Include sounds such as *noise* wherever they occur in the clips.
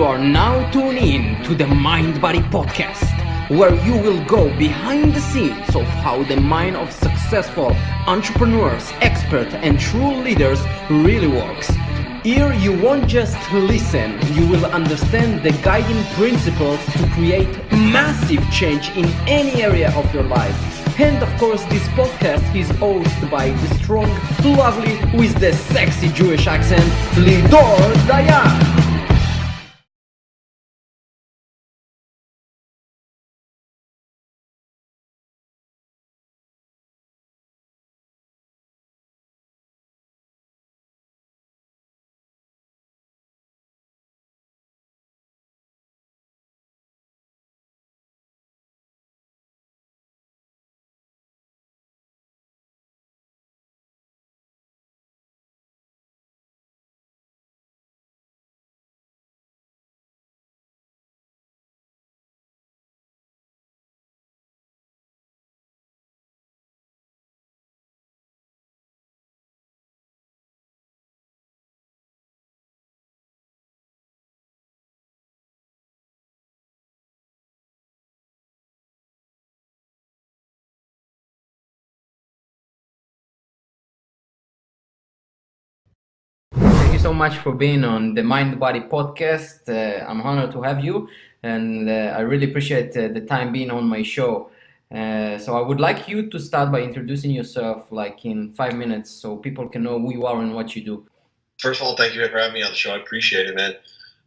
You are now tuning in to the Mind Body Podcast, where you will go behind the scenes of how the mind of successful entrepreneurs, experts, and true leaders really works. Here, you won't just listen, you will understand the guiding principles to create massive change in any area of your life. And of course, this podcast is hosted by the strong, lovely, with the sexy Jewish accent, Lidor Dayan. So much for being on the Mind Body podcast. Uh, I'm honored to have you, and uh, I really appreciate uh, the time being on my show. Uh, so I would like you to start by introducing yourself, like in five minutes, so people can know who you are and what you do. First of all, thank you for having me on the show. I appreciate it, man.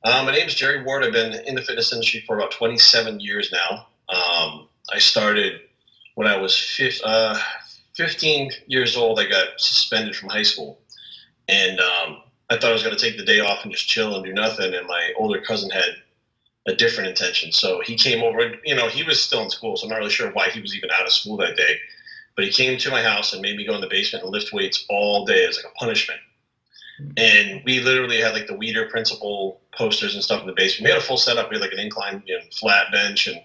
Uh, my name is Jerry Wardii. I've been in the fitness industry for about 27 years now. Um, I started when I was 15, uh, 15 years old. I got suspended from high school, and um, I thought I was going to take the day off and just chill and do nothing. And my older cousin had a different intention. So he came over, you know, he was still in school. So I'm not really sure why he was even out of school that day. But he came to my house and made me go in the basement and lift weights all day as like a punishment. And we literally had like the Weider principle posters and stuff in the basement. We had a full setup. We had like an incline, you know, flat bench, and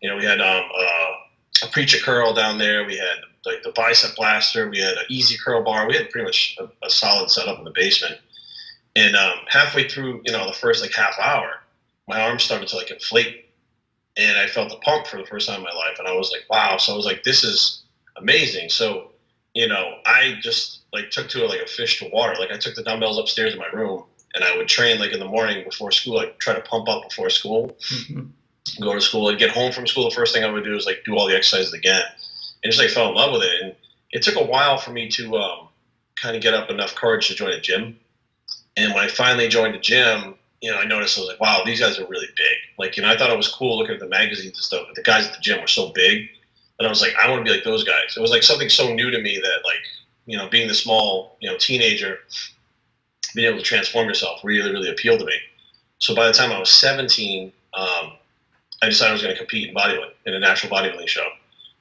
you know, we had um, uh, a preacher curl down there. We had like the bicep blaster. We had an easy curl bar. We had pretty much a, a solid setup in the basement. And um, halfway through, you know, the first like half hour, my arm started to like inflate, and I felt the pump for the first time in my life, and I was like, wow. So I was like, this is amazing. So, you know, I just like took to it like a fish to water. Like I took the dumbbells upstairs in my room, and I would train like in the morning before school. Like try to pump up before school. Mm-hmm. Go to school and get home from school. The first thing I would do is like do all the exercises again, and just like fell in love with it. And it took a while for me to um, kind of get up enough courage to join a gym and when I finally joined the gym, you know, I noticed I was like, wow, these guys are really big. Like, you know, I thought it was cool looking at the magazines and stuff, but the guys at the gym were so big And I was like, I want to be like those guys. It was like something so new to me that, like, you know, being the small, you know, teenager, being able to transform yourself really, really appealed to me. So by the time I was 17, um, I decided I was going to compete in bodybuilding in a natural bodybuilding show.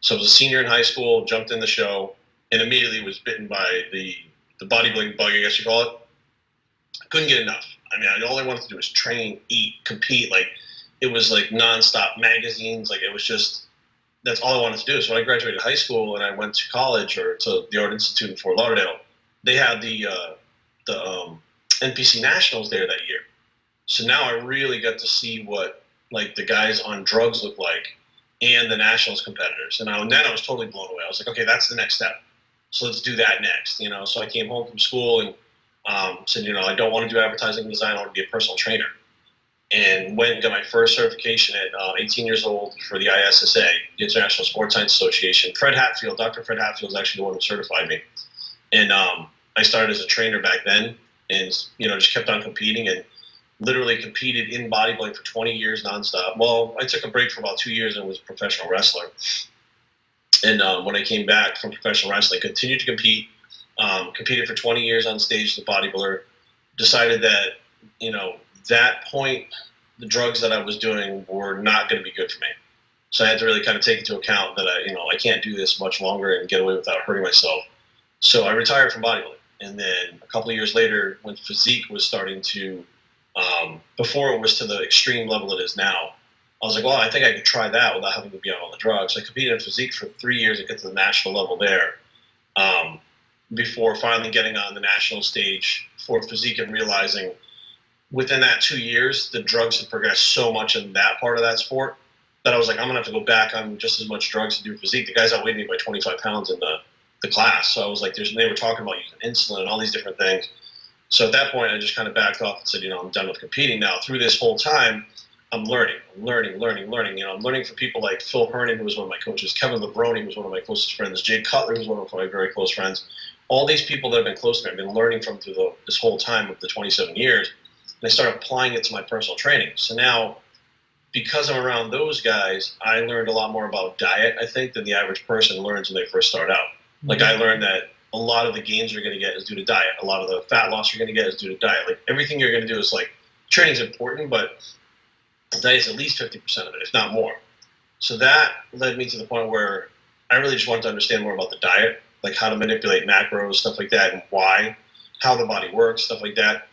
So I was a senior in high school, jumped in the show, and immediately was bitten by the the bodybuilding bug, I guess you call it couldn't get enough. I mean, all I wanted to do was train, eat, compete. Like it was like nonstop magazines. Like it was just that's all I wanted to do. So when I graduated high school and I went to college or to the Art Institute in Fort Lauderdale, they had the uh, the um, NPC Nationals there that year. So now I really got to see what like the guys on drugs look like and the nationals competitors. And, I, and then I was totally blown away. I was like, okay, that's the next step. So let's do that next. You know. So I came home from school and um, said, you know, I don't want to do advertising design. I want to be a personal trainer. And went and got my first certification at uh, 18 years old for the ISSA, the International Sports Science Association. Fred Hatfield, Dr. Fred Hatfield is actually the one who certified me. And um, I started as a trainer back then and, you know, just kept on competing and literally competed in bodybuilding for 20 years nonstop. Well, I took a break for about two years and was a professional wrestler. And um, when I came back from professional wrestling, continued to compete – um, competed for 20 years on stage as a bodybuilder. Decided that you know that point, the drugs that I was doing were not going to be good for me. So I had to really kind of take into account that I, you know, I can't do this much longer and get away without hurting myself. So I retired from bodybuilding, and then a couple of years later, when physique was starting to, um, before it was to the extreme level it is now, I was like, well, I think I could try that without having to be on all the drugs. So I competed in physique for three years and get to the national level there. Um, before finally getting on the national stage for physique and realizing within that two years, the drugs had progressed so much in that part of that sport that I was like, I'm gonna have to go back on just as much drugs to do physique. The guys outweighed me by 25 pounds in the, the class, so I was like, there's, they were talking about using insulin and all these different things. So at that point, I just kind of backed off and said, you know, I'm done with competing now. Through this whole time, I'm learning, learning, learning, learning. You know, I'm learning from people like Phil Hernon, who was one of my coaches, Kevin Levrone was one of my closest friends, Jay Cutler who was one of my very close friends. All these people that have been close to me, I've been learning from through the, this whole time of the 27 years. And I started applying it to my personal training. So now, because I'm around those guys, I learned a lot more about diet, I think, than the average person learns when they first start out. Like I mm-hmm. learned that a lot of the gains you're going to get is due to diet. A lot of the fat loss you're going to get is due to diet. Like everything you're going to do is like training's important, but diet's at least 50% of it, if not more. So that led me to the point where I really just wanted to understand more about the diet, like how to manipulate macros, stuff like that, and why, how the body works, stuff like that.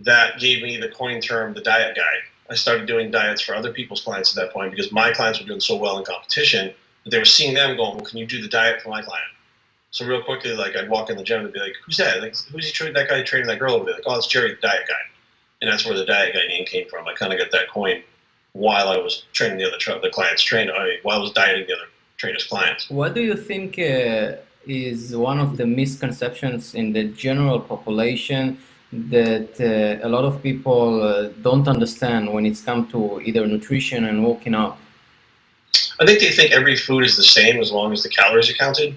That gave me the coin term, the diet guy. I started doing diets for other people's clients at that point because my clients were doing so well in competition that they were seeing them going, well, can you do the diet for my client? So real quickly, like I'd walk in the gym and be like, "Who's that? Like, who's he training? That guy training that girl over there?" Like, "Oh, it's Jerry, the diet guy," and that's where the diet guy name came from. I kind of got that coin while I was training the other the clients trained. I mean, while I was dieting the other trainers' clients. What do you think uh, is one of the misconceptions in the general population that uh, a lot of people uh, don't understand when it's come to either nutrition and working out? I think they think every food is the same as long as the calories are counted.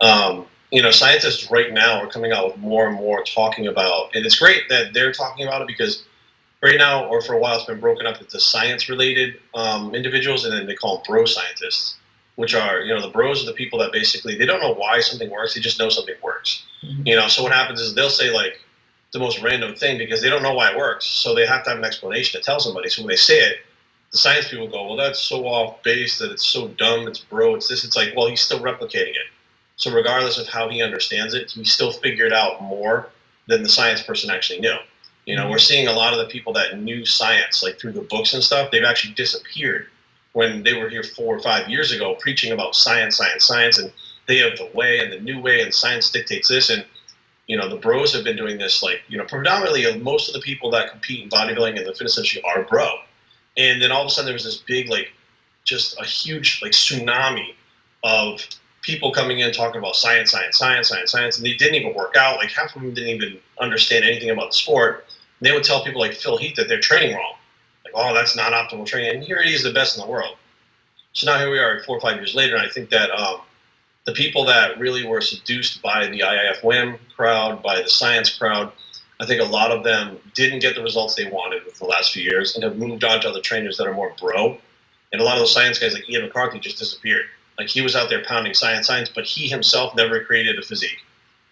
Um, you know, scientists right now are coming out with more and more talking about, and it's great that they're talking about it because right now, or for a while, it's been broken up into science-related um, individuals, and then they call them bro scientists, which are, you know, the bros are the people that basically they don't know why something works, they just know something works. Mm-hmm. You know, so what happens is they'll say like the most random thing because they don't know why it works, so they have to have an explanation to tell somebody. So when they say it, the science people go, well, that's so off base that it's so dumb, it's bro, it's this. It's like, well, he's still replicating it. So regardless of how he understands it, he still figured out more than the science person actually knew. You know, mm-hmm. we're seeing a lot of the people that knew science, like through the books and stuff, they've actually disappeared when they were here four or five years ago preaching about science, science, science, and they have the way and the new way, and science dictates this. And, you know, the bros have been doing this, like, you know, predominantly uh, most of the people that compete in bodybuilding and the fitness industry are bro. And then all of a sudden there was this big, like, just a huge, like, tsunami of people coming in talking about science, science, science, science, science, and they didn't even work out. Like half of them didn't even understand anything about the sport. And they would tell people like Phil Heath that they're training wrong. Oh, that's not optimal training. And here he is, the best in the world. So now here we are, four or five years later, and I think that um, the people that really were seduced by the IIFYM crowd, by the science crowd, I think a lot of them didn't get the results they wanted with the last few years and have moved on to other trainers that are more bro. And a lot of those science guys like Ian McCarthy just disappeared. Like he was out there pounding science, science, but he himself never created a physique.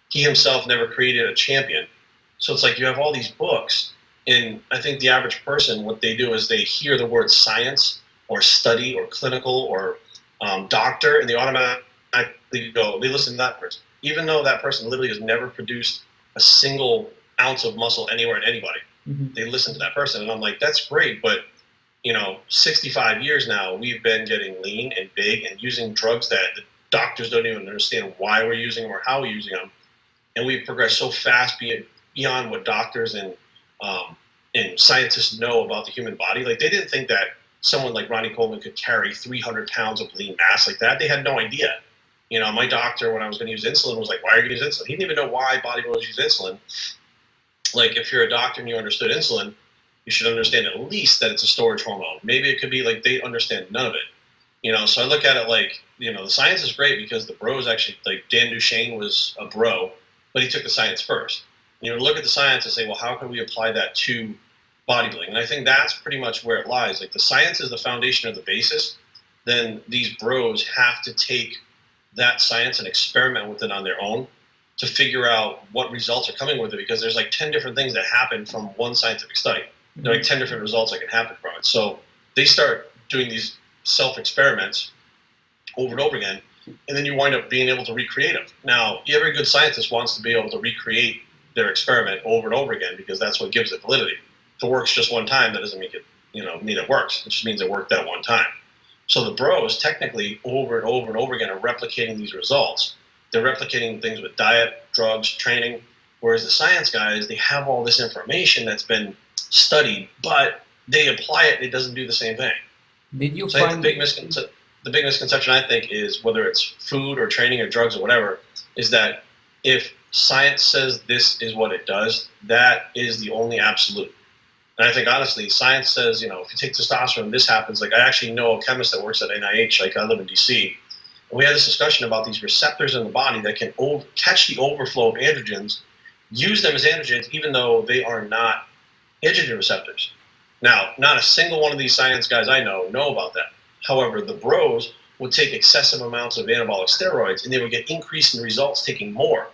He himself never created a champion. So it's like you have all these books, and I think the average person, what they do is they hear the word science or study or clinical or um, doctor, and they automatically go, they listen to that person, even though that person literally has never produced a single ounce of muscle anywhere in anybody. Mm-hmm. They listen to that person, and I'm like, that's great, but you know, 65 years now, we've been getting lean and big and using drugs that the doctors don't even understand why we're using them or how we're using them. And we've progressed so fast beyond what doctors and um, and scientists know about the human body. Like they didn't think that someone like Ronnie Coleman could carry 300 pounds of lean mass like that. They had no idea. You know, my doctor when I was going to use insulin was like, "Why are you going to use insulin?" He didn't even know why bodybuilders use insulin. Like if you're a doctor and you understood insulin, you should understand at least that it's a storage hormone. Maybe it could be like they understand none of it. You know, so I look at it like, you know, the science is great because the bros actually, like Dan Duchaine was a bro, but he took the science first. You look at the science and say, well, how can we apply that to bodybuilding? And I think that's pretty much where it lies. Like the science is the foundation of the basis. Then these bros have to take that science and experiment with it on their own to figure out what results are coming with it because there's like 10 different things that happen from one scientific study there are like 10 different results that can happen from it. So they start doing these self experiments over and over again, and then you wind up being able to recreate them. Now, every good scientist wants to be able to recreate their experiment over and over again because that's what gives it validity. If it works just one time, that doesn't mean it, you know, mean it works. It just means it worked that one time. So the bros technically over and over and over again are replicating these results. They're replicating things with diet, drugs, training. Whereas the science guys, they have all this information that's been studied, but they apply it, it doesn't do the same thing. Did you So find the big misconception, the big misconception I think is whether it's food or training or drugs or whatever, is that if science says this is what it does, that is the only absolute. And I think honestly, science says, you know, if you take testosterone, this happens. Like I actually know a chemist that works at NIH, like I live in DC. And we had this discussion about these receptors in the body that can over, catch the overflow of androgens, use them as androgens, even though they are not androgen receptors. Now, not a single one of these science guys I know know about that. However, the bros would take excessive amounts of anabolic steroids and they would get increase in results taking more.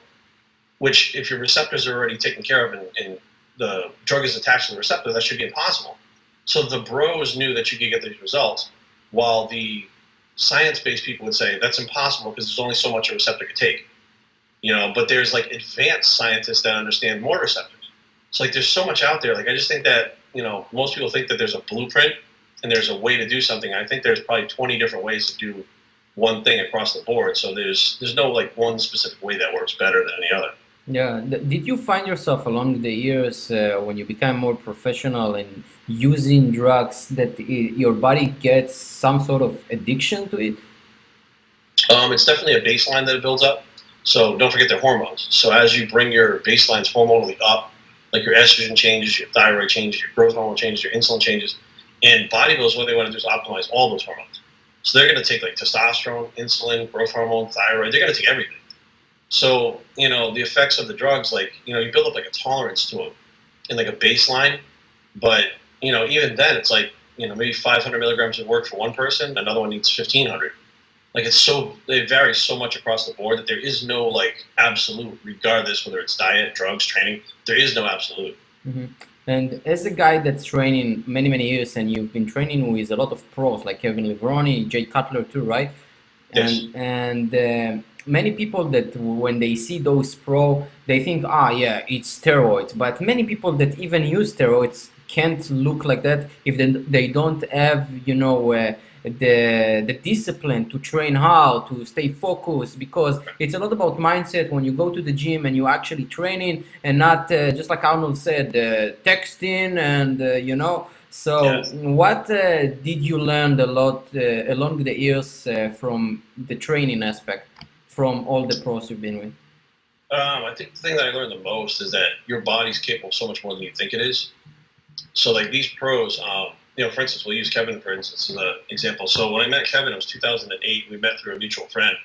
Which, if your receptors are already taken care of and, and the drug is attached to the receptor, that should be impossible. So the bros knew that you could get these results, while the science-based people would say that's impossible because there's only so much a receptor could take. You know, but there's like advanced scientists that understand more receptors. So like there's so much out there. Like I just think that you know most people think that there's a blueprint and there's a way to do something. I think there's probably 20 different ways to do one thing across the board. So there's there's no like one specific way that works better than any other. Yeah. Did you find yourself along the years uh, when you become more professional in using drugs that your body gets some sort of addiction to it? Um, it's definitely a baseline that it builds up. So don't forget their hormones. So as you bring your baselines hormonally up, like your estrogen changes, your thyroid changes, your growth hormone changes, your insulin changes, and bodybuilders, what they want to do is optimize all those hormones. So they're going to take like testosterone, insulin, growth hormone, thyroid. They're going to take everything. So you know the effects of the drugs, like you know, you build up like a tolerance to them, and like a baseline. But you know, even then, it's like you know maybe 500 milligrams would work for one person, another one needs 1500 like it's so they vary so much across the board that there is no like absolute regardless whether it's diet drugs training there is no absolute hmm And as a guy that's training many, many years, and you've been training with a lot of pros like Kevin Levrone, Jay Cutler too, right? Yes. And and uh, many people that when they see those pro, they think, ah, yeah, it's steroids. But many people that even use steroids can't look like that if they, they don't have, you know, uh, the the discipline to train hard, to stay focused, because it's a lot about mindset when you go to the gym and you actually training and not uh, just like Arnold said, uh, texting and uh, you know. So, Yes. what uh, did you learn a lot uh, along the years uh, from the training aspect, from all the pros you've been with? um, i think the thing that i learned the most is that your body's capable so much more than you think it is so like these pros um, you know for instance we'll use kevin for instance as an example so when i met kevin it was 2008 we met through a mutual friend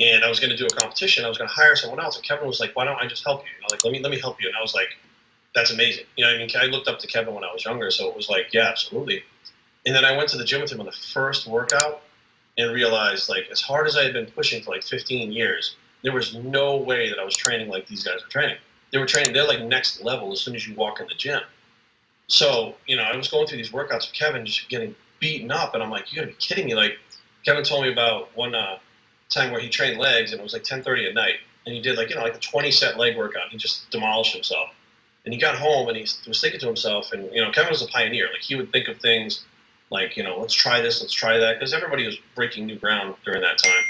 and I was going to do a competition. I was going to hire someone else, and Kevin was like, "Why don't I just help you?" I was like, let me let me help you. And I was like, "That's amazing." You know, I mean, I looked up to Kevin when I was younger, so it was like, "Yeah, absolutely." And then I went to the gym with him on the first workout, and realized like, as hard as I had been pushing for like 15 years, there was no way that I was training like these guys were training. They were training; they're like next level as soon as you walk in the gym. So you know, I was going through these workouts with Kevin, just getting beaten up, and I'm like, "You gotta be kidding me!" Like, Kevin told me about one. Uh, time where he trained legs and it was like 10:30 at night and he did like you know like a 20 set leg workout he just demolished himself and he got home and he was thinking to himself and you know Kevin was a pioneer like he would think of things like you know let's try this let's try that because everybody was breaking new ground during that time.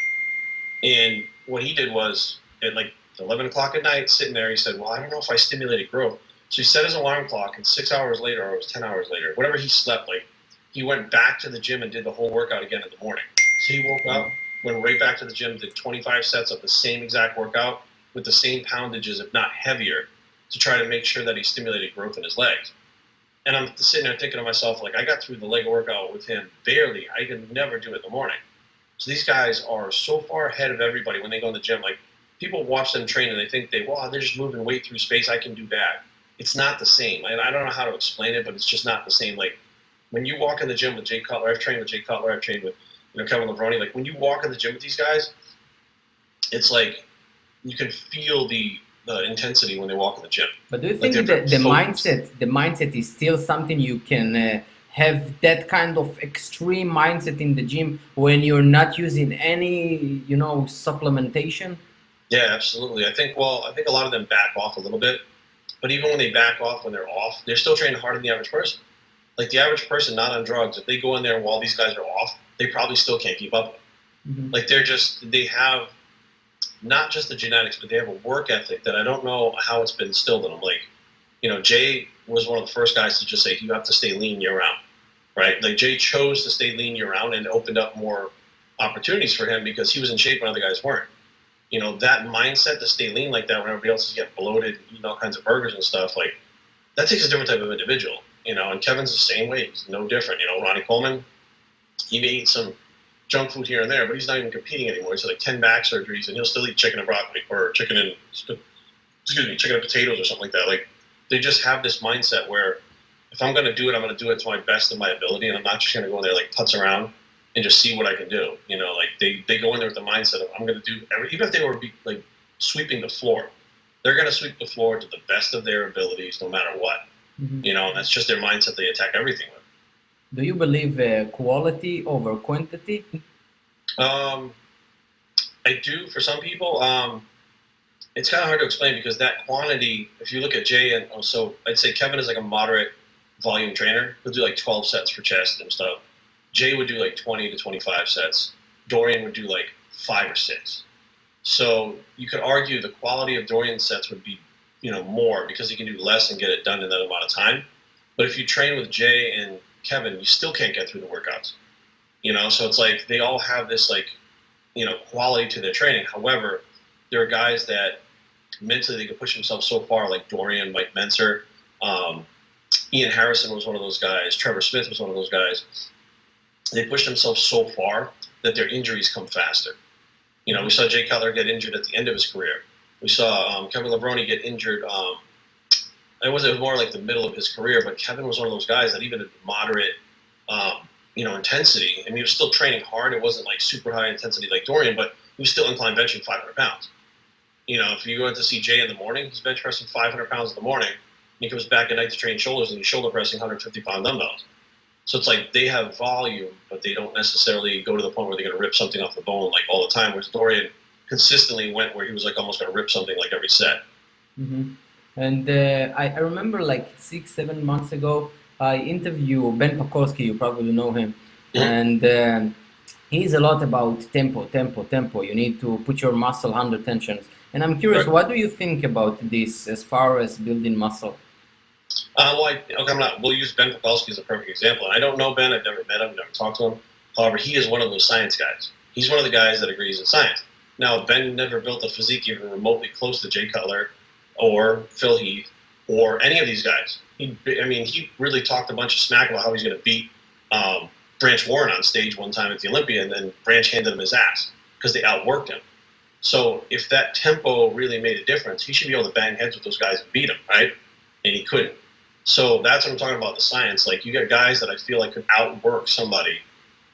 And what he did was at like 11 o'clock at night sitting there he said well I don't know if I stimulated growth. So he set his alarm clock and six hours later or it was 10 hours later whatever he slept like he went back to the gym and did the whole workout again in the morning. So he woke up went right back to the gym, did 25 sets of the same exact workout with the same poundages, if not heavier, to try to make sure that he stimulated growth in his legs. And I'm sitting there thinking to myself, like, I got through the leg workout with him barely. I can never do it in the morning. So these guys are so far ahead of everybody when they go in the gym. Like, people watch them train and they think they, well, they're just moving weight through space. I can do that. It's not the same. And I don't know how to explain it, but it's just not the same. Like, when you walk in the gym with Jay Cutler, I've trained with Jay Cutler, I've trained with you know, Kevin Levrone, like when you walk in the gym with these guys, it's like you can feel the the intensity when they walk in the gym. But do you think they're that the mindset, the mindset is still something you can uh, have that kind of extreme mindset in the gym when you're not using any, you know, supplementation? Yeah, absolutely. I think well, I think a lot of them back off a little bit, but even when they back off when they're off, they're still training harder than the average person. Like the average person not on drugs, if they go in there while these guys are off, they probably still can't keep up. Mhm. Like they're just they have not just the genetics, but they have a work ethic that I don't know how it's been instilled in them. Like, you know, Jay was one of the first guys to just say you have to stay lean year round, right? Like Jay chose to stay lean year round and opened up more opportunities for him because he was in shape when other guys weren't. You know, that mindset to stay lean like that when everybody else is getting bloated, eating all kinds of burgers and stuff, like that takes a different type of individual. You know, and Kevin's the same way. He's no different. You know, Ronnie Coleman, he may eat some junk food here and there, but he's not even competing anymore. He's had like 10 back surgeries and he'll still eat chicken and broccoli or chicken and, excuse me, chicken and potatoes or something like that. Like, they just have this mindset where if I'm going to do it, I'm going to do it to my best of my ability, and I'm not just going to go in there like putz around and just see what I can do. You know, like they, they go in there with the mindset of I'm going to do every, even if they were be, like sweeping the floor, they're going to sweep the floor to the best of their abilities, no matter what. Mm-hmm. You know, and that's just their mindset. They attack everything with. Do you believe uh, quality over quantity? Um, I do for some people. Um, it's kind of hard to explain because that quantity, if you look at Jay and oh, so I'd say Kevin is like a moderate volume trainer. He'll do like 12 sets for chest and stuff. Jay would do like 20 to 25 sets. Dorian would do like five or six. So you could argue the quality of Dorian's sets would be, you know, more because he can do less and get it done in that amount of time. But if you train with Jay and Kevin, you still can't get through the workouts. You know, so it's like they all have this like, you know, quality to their training. However, there are guys that mentally they can push themselves so far, like Dorian, Mike Mentzer, um, Ian Harrison was one of those guys. Trevor Smith was one of those guys. They push themselves so far that their injuries come faster. You know, we saw Jay Cutler get injured at the end of his career. We saw um, Kevin Levrone get injured. Um, it was, it more like the middle of his career, but Kevin was one of those guys that even at moderate, um, you know, intensity, and he was still training hard. It wasn't like super high intensity like Dorian, but he was still incline benching 500 pounds. You know, if you go to see Jay in the morning, he's bench pressing 500 pounds in the morning he comes back at night to train shoulders and he's shoulder pressing 150 pound dumbbells. So it's like they have volume, but they don't necessarily go to the point where they're going to rip something off the bone like all the time. Whereas Dorian consistently went where he was like almost going to rip something like every set. Mm-hmm. And uh, I, I, remember like six, seven months ago, I interviewed Ben Pakulski. You probably know him, and uh, he's a lot about tempo, tempo, tempo. You need to put your muscle under tensions. And I'm curious, right. what do you think about this as far as building muscle? Uh, well, I, okay, I'm not, we'll use Ben Pakulski as a perfect example. I don't know Ben. I've never met him, never talked to him. However, he is one of those science guys. He's one of the guys that agrees in science. Now, Ben never built a physique even remotely close to Jay Cutler or Phil Heath or any of these guys. He, I mean, he really talked a bunch of smack about how he's going to beat um, Branch Warren on stage one time at the Olympia, and then Branch handed him his ass because they outworked him. So if that tempo really made a difference, he should be able to bang heads with those guys and beat them, right? And he couldn't. So that's what I'm talking about the science. Like you got guys that I feel like could outwork somebody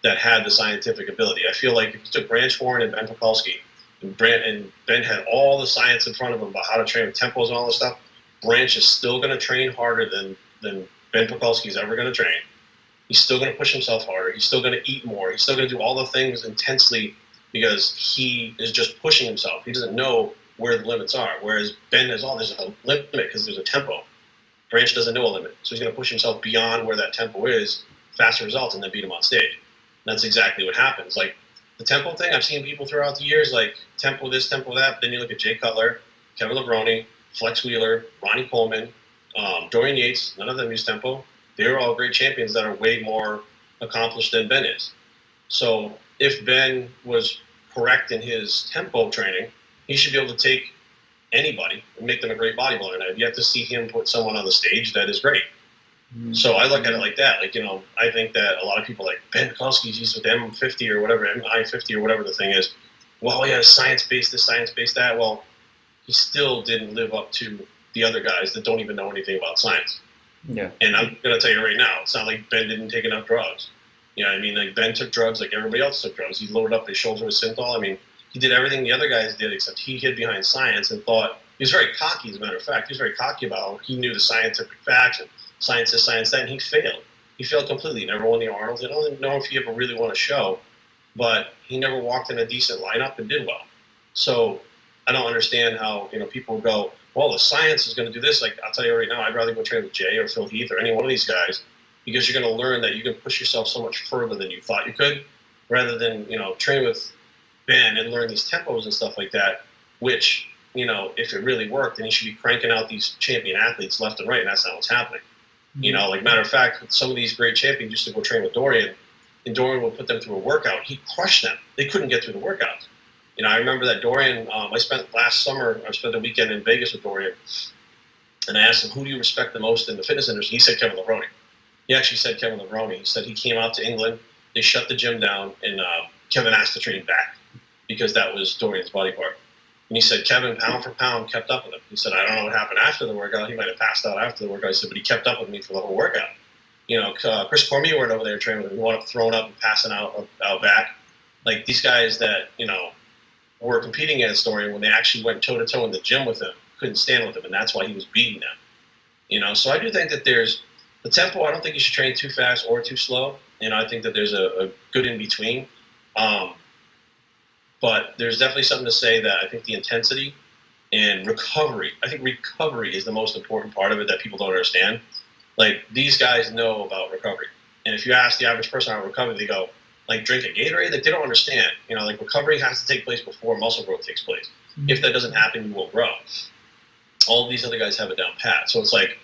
that had the scientific ability. I feel like if you took Branch Warren and Ben Pakulski, and, Brent, and Ben had all the science in front of him about how to train with tempos and all this stuff, Branch is still going to train harder than than Ben Pakulski is ever going to train. He's still going to push himself harder. He's still going to eat more. He's still going to do all the things intensely because he is just pushing himself. He doesn't know where the limits are. Whereas Ben has all there's a limit because there's a tempo. Branch doesn't know a limit, so he's going to push himself beyond where that tempo is, faster results, and then beat him on stage. And that's exactly what happens. Like the tempo thing, I've seen people throughout the years, like tempo this, tempo that. But then you look at Jay Cutler, Kevin Levrone, Flex Wheeler, Ronnie Coleman, um, Dorian Yates. None of them use tempo. They're all great champions that are way more accomplished than Ben is. So if Ben was correct in his tempo training, he should be able to take anybody and make them a great bodybuilder. And I've yet to see him put someone on the stage that is great. Mm-hmm. So I look at it like that. Like, you know, I think that a lot of people like Ben Pakulski's used with M50 or whatever, MI50 or whatever the thing is. Well, yeah, science based this, science based that. Well, he still didn't live up to the other guys that don't even know anything about science. Yeah. And I'm going to tell you right now, it's not like Ben didn't take enough drugs. You know, I mean, like Ben took drugs like everybody else took drugs. He loaded up his shoulder with synthol. I mean, he did everything the other guys did, except he hid behind science and thought he was very cocky. As a matter of fact, he was very cocky about it. he knew the scientific facts and science this, science that, and he failed. He failed completely. He never won the Arnold. I don't know if he ever really won a show, but he never walked in a decent lineup and did well. So I don't understand how you know people go, well, the science is going to do this. Like I'll tell you right now, I'd rather go train with Jay or Phil Heath or any one of these guys because you're going to learn that you can push yourself so much further than you thought you could, rather than you know train with Ben and learn these tempos and stuff like that, which you know, if it really worked, then he should be cranking out these champion athletes left and right, and that's not what's happening. You know, like matter of fact, some of these great champions used to go train with Dorian, and Dorian would put them through a workout. He crushed them. They couldn't get through the workout. You know, I remember that Dorian. Um, I spent last summer. I spent a weekend in Vegas with Dorian, and I asked him, "Who do you respect the most in the fitness industry?" He said Kevin Levrone. He actually said Kevin Levrone. He said he came out to England. They shut the gym down, and uh, Kevin asked to train back because that was Dorian's body part. And he said Kevin, pound for pound, kept up with him. He said, I don't know what happened after the workout. He might have passed out after the workout. He said, but he kept up with me for the whole workout. You know, uh, Chris Cormier went over there training with him. He wound up throwing up and passing out out back. Like these guys that you know were competing against Dorian when they actually went toe to toe in the gym with him, couldn't stand with him, and that's why he was beating them. You know, so I do think that there's the tempo. I don't think you should train too fast or too slow. You know, I think that there's a, a good in between. Um, but there's definitely something to say that I think the intensity and recovery. I think recovery is the most important part of it that people don't understand. Like these guys know about recovery, and if you ask the average person about recovery, they go like drink a Gatorade. Like they don't understand. You know, like recovery has to take place before muscle growth takes place. Mm-hmm. If that doesn't happen, you won't grow. All these other guys have it down pat. So it's like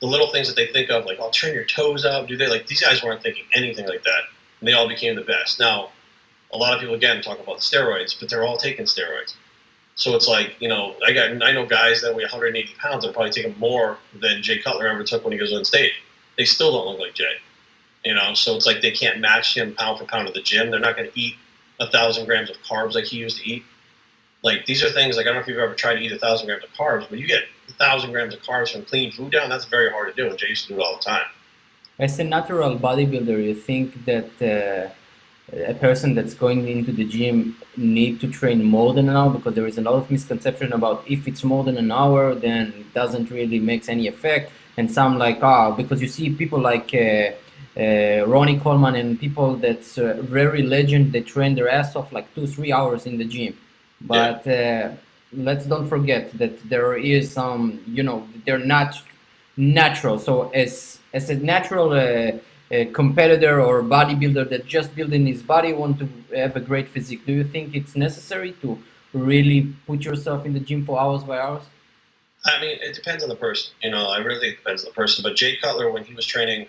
the little things that they think of, like I'll oh, turn your toes out. Do they like these guys weren't thinking anything like that, and they all became the best. Now, a lot of people again talk about steroids, but they're all taking steroids. So it's like, you know, I got I know guys that weigh 180 pounds are probably taking more than Jay Cutler ever took when he goes on stage. They still don't look like Jay. You know, so it's like they can't match him pound for pound at the gym. They're not going to eat a thousand grams of carbs like he used to eat. Like these are things like I don't know if you've ever tried to eat a thousand grams of carbs, but you get a thousand grams of carbs from clean food down. That's very hard to do, and Jay used to do it all the time. As a natural bodybuilder, you think that uh, a person that's going into the gym need to train more than an hour because there is a lot of misconception about if it's more than an hour then it doesn't really makes any effect. And some like ah oh, because you see people like uh, uh, Ronnie Coleman and people that's uh, very legend they train their ass off like two three hours in the gym. But yeah. Uh, let's don't forget that there is some you know they're not natural. So as as a natural uh, a competitor or a bodybuilder that just building his body want to have a great physique. Do you think it's necessary to really put yourself in the gym for hours by hours? I mean it depends on the person you know i really depends on the person but jay cutler when he was training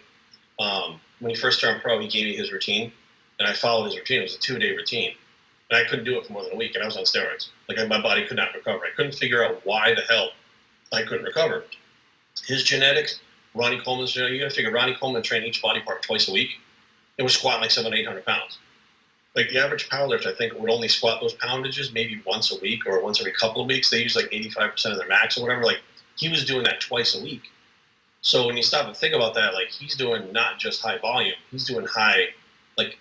um, when he first turned pro he gave me his routine and i followed his routine it was a two-day routine and i couldn't do it for more than a week and i was on steroids like my body could not recover i couldn't figure out why the hell i couldn't recover. His genetics Ronnie Coleman's, you know, you got to figure Ronnie Coleman trained each body part twice a week. It was squatting like seven, eight hundred pounds. Like the average powerlifter, I think, would only squat those poundages maybe once a week or once every couple of weeks. They use like 85% of their max or whatever. Like he was doing that twice a week. So when you stop and think about that, like he's doing not just high volume, he's doing high, like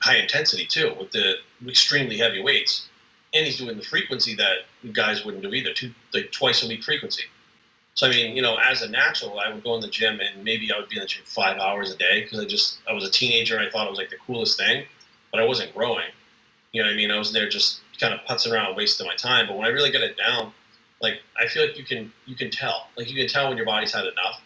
high intensity too with the extremely heavy weights, and he's doing the frequency that guys wouldn't do either, two like twice a week frequency. So I mean, you know, as a natural, I would go in the gym and maybe I would be in the gym five hours a day because I just I was a teenager and I thought it was like the coolest thing, but I wasn't growing. You know what I mean? I was there just kind of putzing around, wasting my time. But when I really get it down, like I feel like you can you can tell, like you can tell when your body's had enough.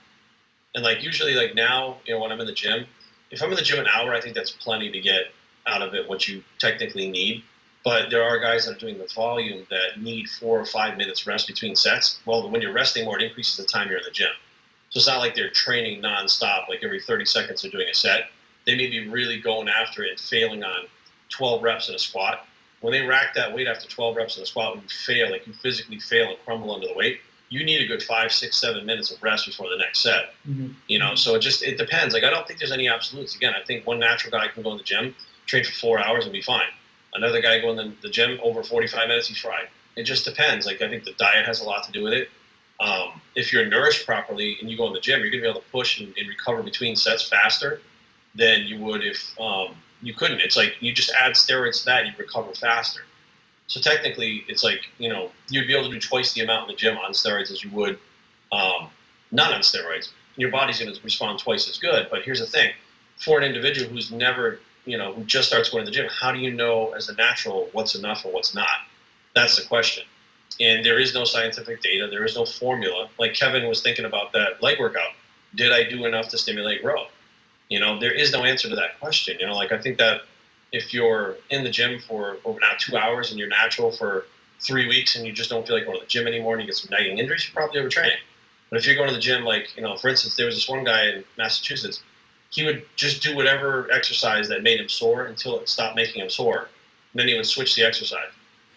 And like usually, like now, you know, when I'm in the gym, if I'm in the gym an hour, I think that's plenty to get out of it what you technically need. But there are guys that are doing the volume that need four or five minutes rest between sets. Well, when you're resting more, it increases the time you're in the gym. So it's not like they're training nonstop, like every 30 seconds they're doing a set. They may be really going after it and failing on 12 reps in a squat. When they rack that weight after 12 reps in a squat, when you fail, like you physically fail and crumble under the weight, you need a good five, six, seven minutes of rest before the next set. Mm-hmm. You know, so it just it depends. Like I don't think there's any absolutes. Again, I think one natural guy can go in the gym, train for four hours, and be fine. Another guy going to the gym over 45 minutes, he's fried. It just depends. Like I think the diet has a lot to do with it. Um, if you're nourished properly and you go in the gym, you're going to be able to push and, and, recover between sets faster than you would if um, you couldn't. It's like you just add steroids to that, you recover faster. So technically, it's like you know you'd be able to do twice the amount in the gym on steroids as you would um, not on steroids. Your body's going to respond twice as good. But here's the thing: for an individual who's never you know, who just starts going to the gym, how do you know as a natural what's enough and what's not? That's the question. And there is no scientific data, there is no formula. Like Kevin was thinking about that leg workout. Did I do enough to stimulate growth? You know, there is no answer to that question. You know, like I think that if you're in the gym for over now two hours and you're natural for three weeks and you just don't feel like going to the gym anymore and you get some nagging injuries, you're probably overtraining. But if you're going to the gym, like, you know, for instance, there was this one guy in Massachusetts, he would just do whatever exercise that made him sore until it stopped making him sore. And then he would switch the exercise.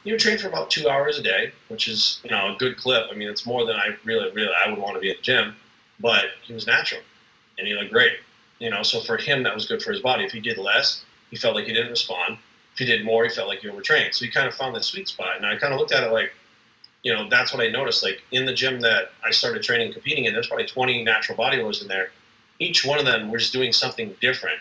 He would train for about two hours a day, which is, you know, a good clip. I mean, it's more than I really, really, I would want to be at the gym, but he was natural and he looked great. You know, so for him, that was good for his body. If he did less, he felt like he didn't respond. If he did more, he felt like he overtrained. So he kind of found that sweet spot. And I kind of looked at it like, you know, that's what I noticed. Like in the gym that I started training and competing in, there's probably 20 natural bodybuilders in there. Each one of them was doing something different,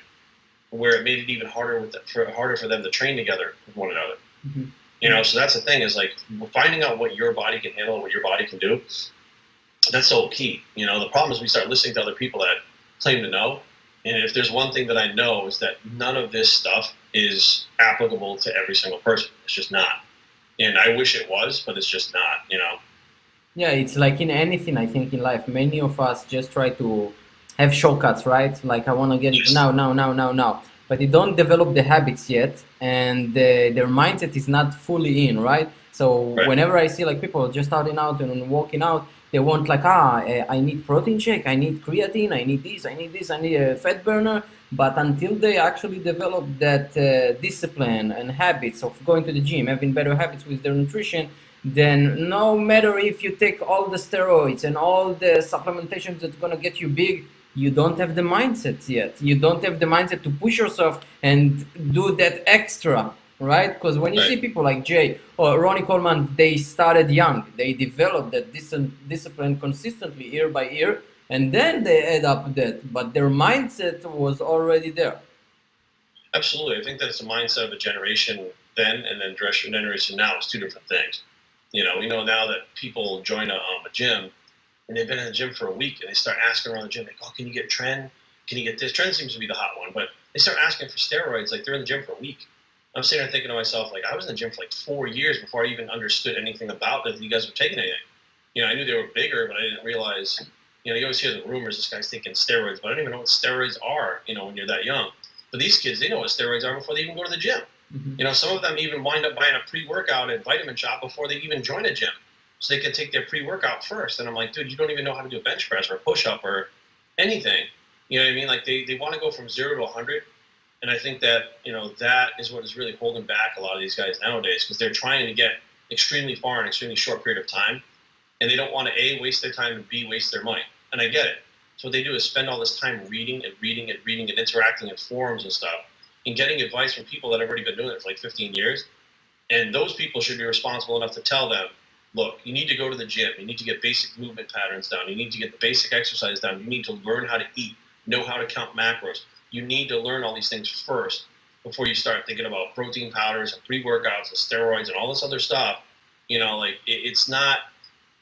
where it made it even harder with the, for harder for them to train together with one another. Mm-hmm. You know, so that's the thing is like finding out what your body can handle, and what your body can do. That's so key. You know, the problem is we start listening to other people that claim to know, and if there's one thing that I know is that none of this stuff is applicable to every single person. It's just not. And I wish it was, but it's just not, you know. Yeah, it's like in anything I think in life. Many of us just try to have shortcuts, right? Like I want to get it now, now, now, now, now. But they don't develop the habits yet, and their mindset is not fully in, right? So Right. whenever I see like people just starting out and walking out, they want like ah, eh, I need protein shake, I need creatine, I need this, I need this, I need a fat burner. But until they actually develop that uh, discipline and habits of going to the gym, having better habits with their nutrition, then no matter if you take all the steroids and all the supplementations that's gonna get you big, you don't have the mindset yet. You don't have the mindset to push yourself and do that extra, right? Because when you Right. see people like Jay or Ronnie Coleman, they started young. They developed that dis- discipline consistently year by year, and then they add up that. But their mindset was already there. Absolutely. I think that it's a mindset of a generation then and then generation generation now is two different things. You know, we know now that people join a, um, a gym and they've been in the gym for a week and they start asking around the gym, like, oh, can you get tren? Can you get this? Tren seems to be the hot one, but they start asking for steroids like they're in the gym for a week. I'm sitting there thinking to myself, like, I was in the gym for like four years before I even understood anything about that you guys were taking anything. You know, I knew they were bigger, but I didn't realize, you know, you always hear the rumors this guy's taking steroids, but I don't even know what steroids are, you know, when you're that young. But these kids, they know what steroids are before they even go to the gym. Mm-hmm. You know, some of them even wind up buying a pre-workout at Vitamin Shoppe before they even join a gym, so they can take their pre-workout first. And I'm like, dude, you don't even know how to do a bench press or a push-up or anything. You know what I mean? Like they, they want to go from zero to 100. And I think that, you know, that is what is really holding back a lot of these guys nowadays because they're trying to get extremely far in an extremely short period of time. And they don't want to A, waste their time and B, waste their money. And I get it. So what they do is spend all this time reading and reading and reading and interacting in forums and stuff and getting advice from people that have already been doing it for like 15 years. And those people should be responsible enough to tell them, look, you need to go to the gym. You need to get basic movement patterns down. You need to get the basic exercise down. You need to learn how to eat, know how to count macros. You need to learn all these things first before you start thinking about protein powders and pre-workouts and steroids and all this other stuff. You know, like it, it's not.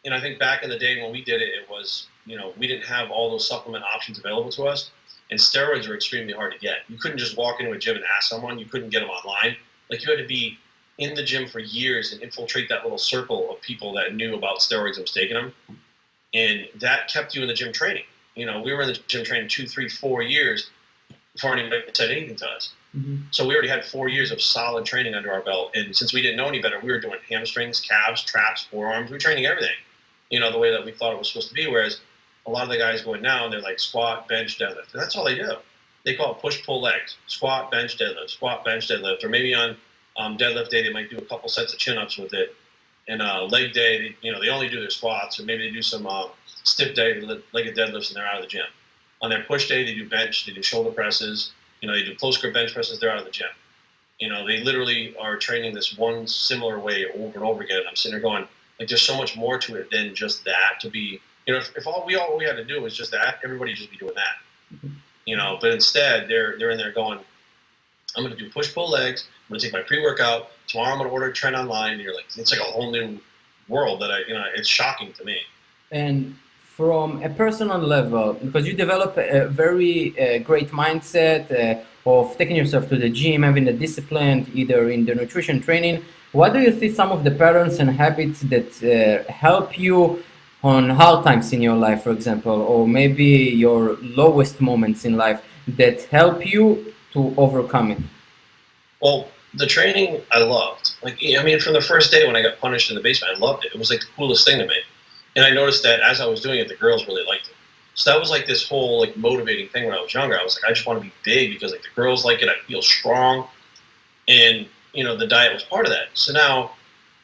And I think back in the day when we did it, it was you know we didn't have all those supplement options available to us, and steroids were extremely hard to get. You couldn't just walk into a gym and ask someone. You couldn't get them online. Like you had to be in the gym for years and infiltrate that little circle of people that knew about steroids and was taking them, and that kept you in the gym training. You know, we were in the gym training two, three, four years before anybody said anything to us. Mhm. So we already had four years of solid training under our belt, and since we didn't know any better, we were doing hamstrings, calves, traps, forearms. We were training everything, you know, the way that we thought it was supposed to be. Whereas a lot of the guys going now, and they're like squat, bench, deadlift, and that's all they do. They call it push, pull, legs, squat, bench, deadlift, squat, bench, deadlift, or maybe on um, deadlift day they might do a couple sets of chin ups with it. And uh, leg day, they, you know, they only do their squats, or maybe they do some uh, stiff day, legged deadlifts, and they're out of the gym. On their push day, they do bench, they do shoulder presses, you know, they do close grip bench presses, they're out of the gym. You know, they literally are training this one similar way over and over again. I'm sitting there going, like, there's so much more to it than just that to be, you know, if, if all we all we had to do was just that, everybody just be doing that. You know, but instead they're they're in there going, I'm gonna do push pull legs, I'm gonna take my pre workout, tomorrow I'm gonna order a tren online, and you're like, it's like a whole new world that I you know, it's shocking to me. and from a personal level because you develop a very uh, great mindset uh, of taking yourself to the gym having the discipline either in the nutrition training what do you see some of the patterns and habits that uh, help you on hard times in your life for example or maybe your lowest moments in life that help you to overcome it Well, the training I loved. Like I mean, from the first day when I got punished in the basement, I loved it. It was like the coolest thing to me. And I noticed that as I was doing it, the girls really liked it. So that was like this whole like motivating thing when I was younger. I was like, I just want to be big because like the girls like it. I feel strong, and you know the diet was part of that. So now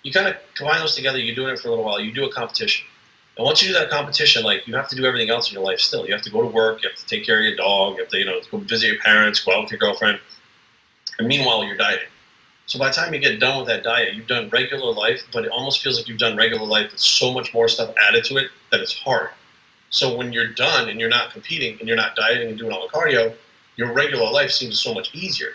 you kind of combine those together. You're doing it for a little while. You do a competition, and once you do that competition, like you have to do everything else in your life still. You have to go to work. You have to take care of your dog. You have to you know go visit your parents. Go out with your girlfriend. And meanwhile, you're dieting. So by the time you get done with that diet, you've done regular life, but it almost feels like you've done regular life with so much more stuff added to it that it's hard. So when you're done and you're not competing and you're not dieting and doing all the cardio, your regular life seems so much easier.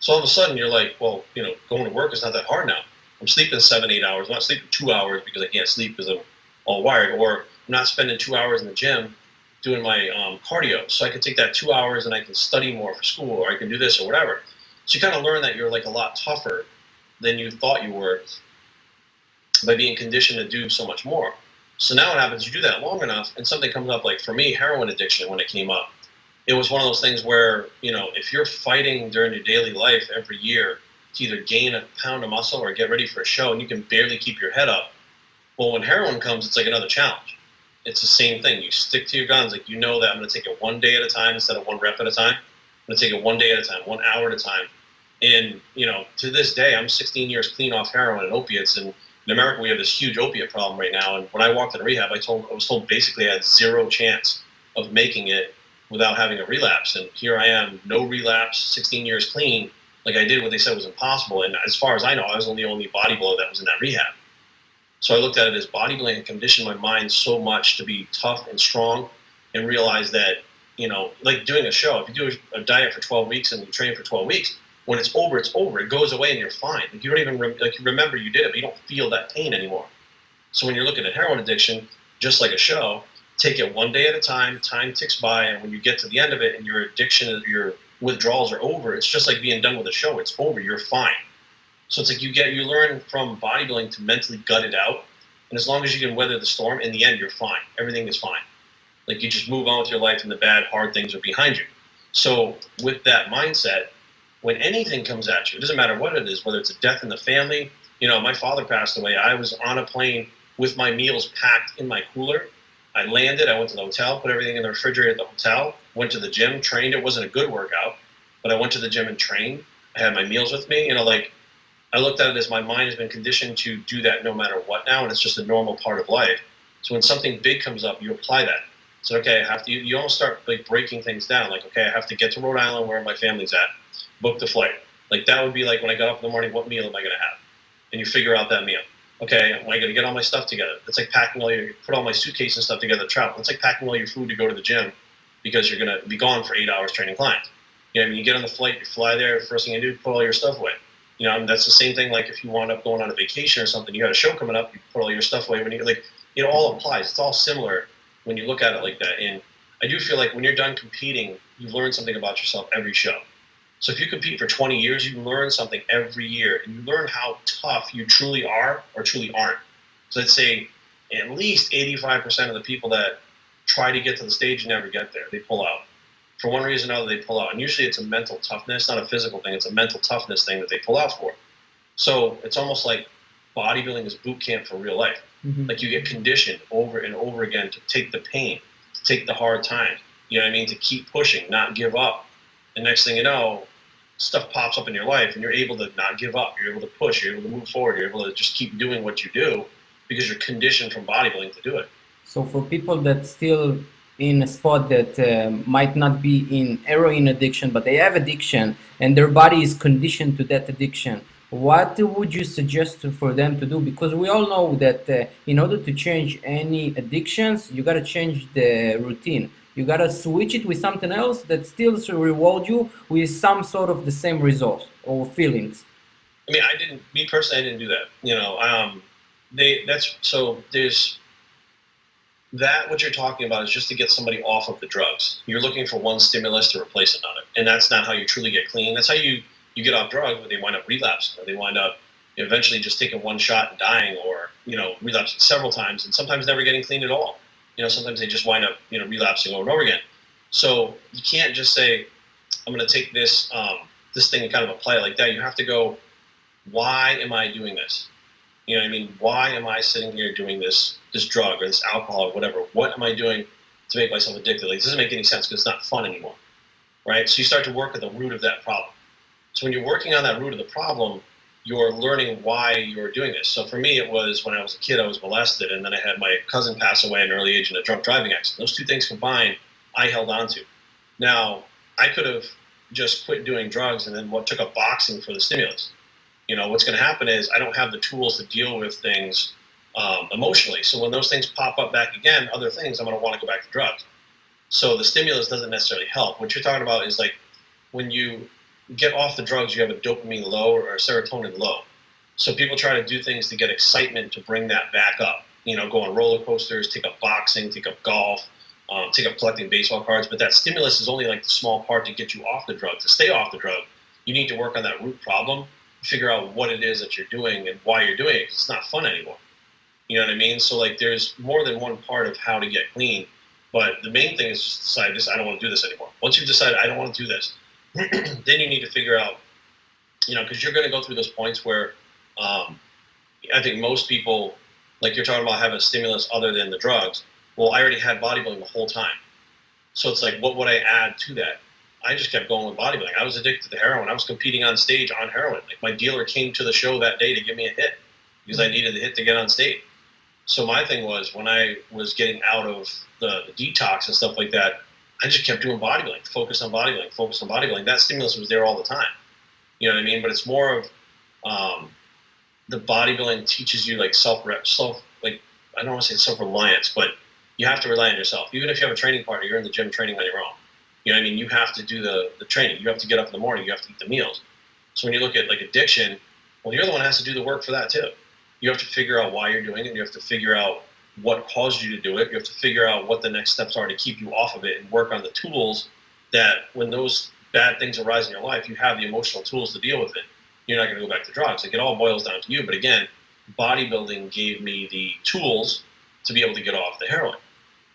So all of a sudden you're like, well, you know, going to work is not that hard now. I'm sleeping seven, eight hours. I'm not sleeping two hours because I can't sleep because I'm all wired, or I'm not spending two hours in the gym doing my um, cardio. So I can take that two hours and I can study more for school, or I can do this or whatever. So you kind of learn that you're like a lot tougher than you thought you were by being conditioned to do so much more. So now what happens, you do that long enough and something comes up like for me, heroin addiction when it came up, it was one of those things where, you know, if you're fighting during your daily life every year to either gain a pound of muscle or get ready for a show and you can barely keep your head up, well when heroin comes it's like another challenge. It's the same thing. You stick to your guns, like you know that I'm gonna take it one day at a time instead of one rep at a time. I'm gonna take it one day at a time, one hour at a time. And you know, to this day, I'm 16 years clean off heroin and opiates. And in America, we have this huge opiate problem right now. And when I walked into rehab, I told I was told basically I had zero chance of making it without having a relapse. And here I am, no relapse, 16 years clean. Like I did what they said was impossible. And as far as I know, I was the only bodybuilder that was in that rehab. So I looked at it as bodybuilding had conditioned my mind so much to be tough and strong, and realized that you know, like doing a show. If you do a, diet for 12 weeks and you train for 12 weeks, when it's over, it's over. It goes away and you're fine. Like you don't even re- like you remember you did it, but you don't feel that pain anymore. So when you're looking at heroin addiction, just like a show, take it one day at a time. Time ticks by, and when you get to the end of it and your addiction, your withdrawals are over, it's just like being done with a show. It's over. You're fine. So it's like you get you learn from bodybuilding to mentally gut it out, and as long as you can weather the storm, in the end you're fine. Everything is fine. Like you just move on with your life and the bad, hard things are behind you. So with that mindset, when anything comes at you, it doesn't matter what it is, whether it's a death in the family, you know, my father passed away. I was on a plane with my meals packed in my cooler. I landed, I went to the hotel, put everything in the refrigerator at the hotel, went to the gym, trained. It wasn't a good workout, but I went to the gym and trained. I had my meals with me, you know, like I looked at it as my mind has been conditioned to do that no matter what now, and it's just a normal part of life. So when something big comes up, you apply that. So okay, I have to. You, you almost start like breaking things down. Like okay, I have to get to Rhode Island where my family's at. Book the flight. Like that would be like when I got up in the morning. What meal am I gonna have? And you figure out that meal. Okay, am I gonna get all my stuff together? It's like packing all your put all my suitcase and stuff together to travel. It's like packing all your food to go to the gym because you're gonna be gone for eight hours training clients. You know, I mean, you get on the flight, you fly there. First thing you do, put all your stuff away. You know, that's the same thing. Like if you wind up going on a vacation or something, you got a show coming up, you put all your stuff away. When you like, it all applies. It's all similar when you look at it like that. And I do feel like when you're done competing, you learn something about yourself every show. So if you compete for 20 years, you learn something every year, and you learn how tough you truly are or truly aren't. So let's say at least 85% of the people that try to get to the stage never get there. They pull out. For one reason or another, they pull out. And usually it's a mental toughness, not a physical thing. It's a mental toughness thing that they pull out for. So it's almost like bodybuilding is boot camp for real life. Mm-hmm. Like you get conditioned over and over again to take the pain, to take the hard times. You know what I mean? To keep pushing, not give up. And next thing you know, stuff pops up in your life and you're able to not give up. You're able to push, you're able to move forward, you're able to just keep doing what you do because you're conditioned from bodybuilding to do it. So for people that still in a spot that uh, might not be in heroin addiction, but they have addiction and their body is conditioned to that addiction, what would you suggest for them to do? Because we all know that uh, in order to change any addictions you got to change the routine. You got to switch it with something else that still reward you with some sort of the same results or feelings. I mean i didn't me personally i didn't do that you know um they that's so there's that what you're talking about is just to get somebody off of the drugs you're looking for one stimulus to replace another and that's not how you truly get clean that's how you you get off drugs, but they wind up relapsing, or they wind up eventually just taking one shot and dying, or you know relapsing several times, and sometimes never getting clean at all. You know, sometimes they just wind up you know relapsing over and over again. So you can't just say, "I'm going to take this um, this thing and kind of apply it like that. You have to go, why am I doing this? You know what I mean? Why am I sitting here doing this this drug or this alcohol or whatever? What am I doing to make myself addicted? Like, it doesn't make any sense because it's not fun anymore, right? So you start to work at the root of that problem. So when you're working on that root of the problem, you're learning why you're doing this. So for me, it was when I was a kid, I was molested, and then I had my cousin pass away at an early age in a drunk driving accident. Those two things combined, I held on to. Now, I could have just quit doing drugs and then what took up boxing for the stimulus. You know, what's going to happen is I don't have the tools to deal with things um, emotionally. So when those things pop up back again, other things, I'm going to want to go back to drugs. So the stimulus doesn't necessarily help. What you're talking about is like when you get off the drugs, you have a dopamine low or a serotonin low. So people try to do things to get excitement to bring that back up. You know, go on roller coasters, take up boxing, take up golf, um, take up collecting baseball cards. But that stimulus is only like the small part to get you off the drug. To stay off the drug, you need to work on that root problem, figure out what it is that you're doing and why you're doing it. It's not fun anymore. You know what I mean? So like, there's more than one part of how to get clean. But the main thing is just decide this. I don't want to do this anymore. Once you've decided I don't want to do this, *clears throat* then you need to figure out, you know, because you're going to go through those points where um, I think most people, like you're talking about having a stimulus other than the drugs. Well, I already had bodybuilding the whole time. So it's like, what would I add to that? I just kept going with bodybuilding. I was addicted to heroin. I was competing on stage on heroin. Like my dealer came to the show that day to give me a hit because I needed the hit to get on stage. So my thing was when I was getting out of the, the detox and stuff like that, I just kept doing bodybuilding, focus on bodybuilding, focus on bodybuilding. That stimulus was there all the time. You know what I mean? But it's more of um, the bodybuilding teaches you like self rep, self like I don't want to say self reliance, but you have to rely on yourself. Even if you have a training partner, you're in the gym training on your own. You know what I mean? You have to do the, the training. You have to get up in the morning. You have to eat the meals. So when you look at like addiction, well, you're the one that has to do the work for that too. You have to figure out why you're doing it. You have to figure out what caused you to do it. You have to figure out what the next steps are to keep you off of it and work on the tools that when those bad things arise in your life, you have the emotional tools to deal with it. You're not going to go back to drugs. Like it all boils down to you. But again, bodybuilding gave me the tools to be able to get off the heroin,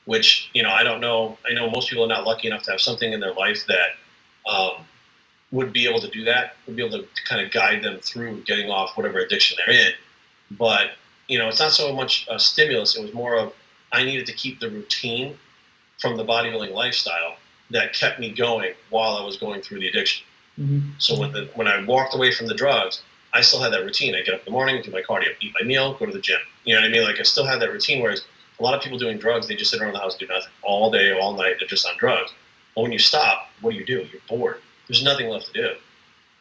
which, you know, I don't know. I know most people are not lucky enough to have something in their life that um, would be able to do that, would be able to kind of guide them through getting off whatever addiction they're in. But you know, it's not so much a stimulus. It was more of I needed to keep the routine from the bodybuilding lifestyle that kept me going while I was going through the addiction. Mm-hmm. So when the, when I walked away from the drugs, I still had that routine. I get up in the morning, do my cardio, eat my meal, go to the gym. You know what I mean? Like I still had that routine. Whereas a lot of people doing drugs, they just sit around the house, do nothing all day, all night. They're just on drugs. But when you stop, what do you do? You're bored. There's nothing left to do.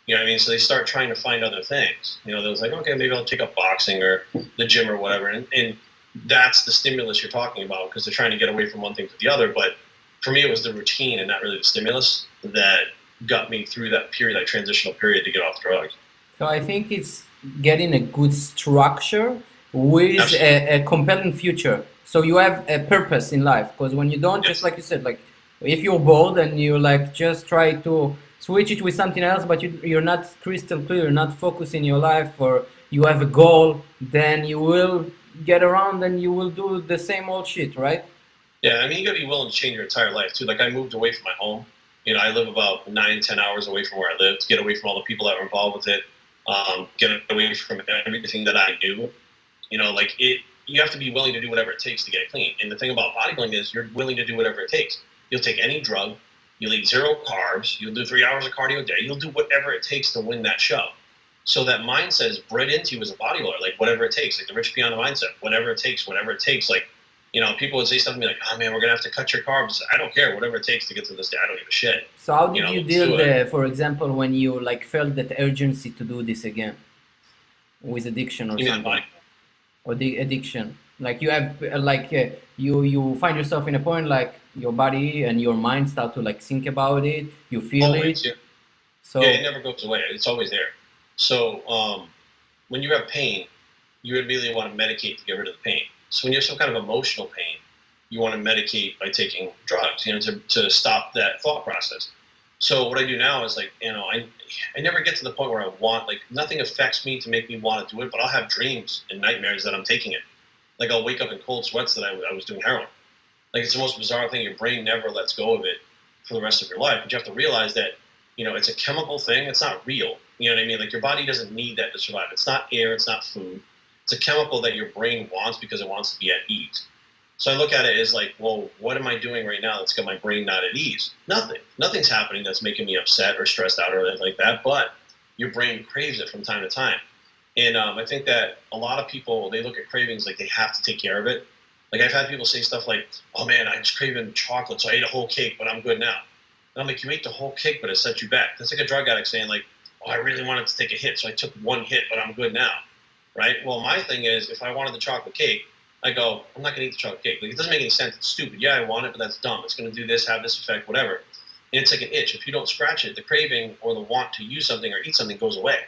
You know what I mean? So they start trying to find other things. You know, they're like, okay, maybe I'll take up boxing or the gym or whatever. And, and that's the stimulus you're talking about because they're trying to get away from one thing to the other. But for me, it was the routine and not really the stimulus that got me through that period, that transitional period to get off drugs. So I think it's getting a good structure with a, a, compelling future. So you have a purpose in life because when you don't, yes. just like you said, like if you're bored and you like just try to switch it with something else, but you, you're not crystal clear, you're not focusing your life, or you have a goal, then you will get around and you will do the same old shit, right? Yeah, I mean, you gotta be willing to change your entire life too. Like, I moved away from my home. You know, I live about nine, ten hours away from where I live to get away from all the people that were involved with it, um, get away from everything that I knew. You know, like it. You have to be willing to do whatever it takes to get clean. And the thing about bodybuilding is, you're willing to do whatever it takes. You'll take any drug, You'll eat zero carbs. You'll do three hours of cardio a day. You'll do whatever it takes to win that show. So that mindset is bred into you as a bodybuilder, like whatever it takes, like the Rich Piana mindset, whatever it takes, whatever it takes. Like, you know, people would say something like, "Oh man, we're gonna have to cut your carbs." I don't care, whatever it takes to get to this day. I don't give a shit. So how did you, know, you deal, the, for example, when you like felt that urgency to do this again with addiction or you something, or the addiction? Like you have like uh, you you find yourself in a point like your body and your mind start to like think about it. You feel always, it. Yeah. So yeah, it never goes away. It's always there. So um, when you have pain, you immediately want to medicate to get rid of the pain. So when you have some kind of emotional pain, you want to medicate by taking drugs, you know, to, to stop that thought process. So what I do now is like, you know, I I never get to the point where I want like nothing affects me to make me want to do it, but I'll have dreams and nightmares that I'm taking it. Like I'll wake up in cold sweats that I, I was doing heroin. Like it's the most bizarre thing. Your brain never lets go of it for the rest of your life. But you have to realize that you know, it's a chemical thing. It's not real. You know what I mean? Like your body doesn't need that to survive. It's not air. It's not food. It's a chemical that your brain wants because it wants to be at ease. So I look at it as like, well, what am I doing right now that's got my brain not at ease? Nothing. Nothing's happening that's making me upset or stressed out or anything like that. But your brain craves it from time to time. And um, I think that a lot of people they look at cravings like they have to take care of it. Like I've had people say stuff like, "Oh man, I was craving chocolate, so I ate a whole cake, but I'm good now." And I'm like, "You ate the whole cake, but it set you back." That's like a drug addict saying like, "Oh, I really wanted to take a hit, so I took one hit, but I'm good now." Right? Well, my thing is, if I wanted the chocolate cake, I go, I'm not gonna eat the chocolate cake. Like it doesn't make any sense. It's stupid. Yeah, I want it, but that's dumb. It's gonna do this, have this effect, whatever. And it's like an itch. If you don't scratch it, the craving or the want to use something or eat something goes away.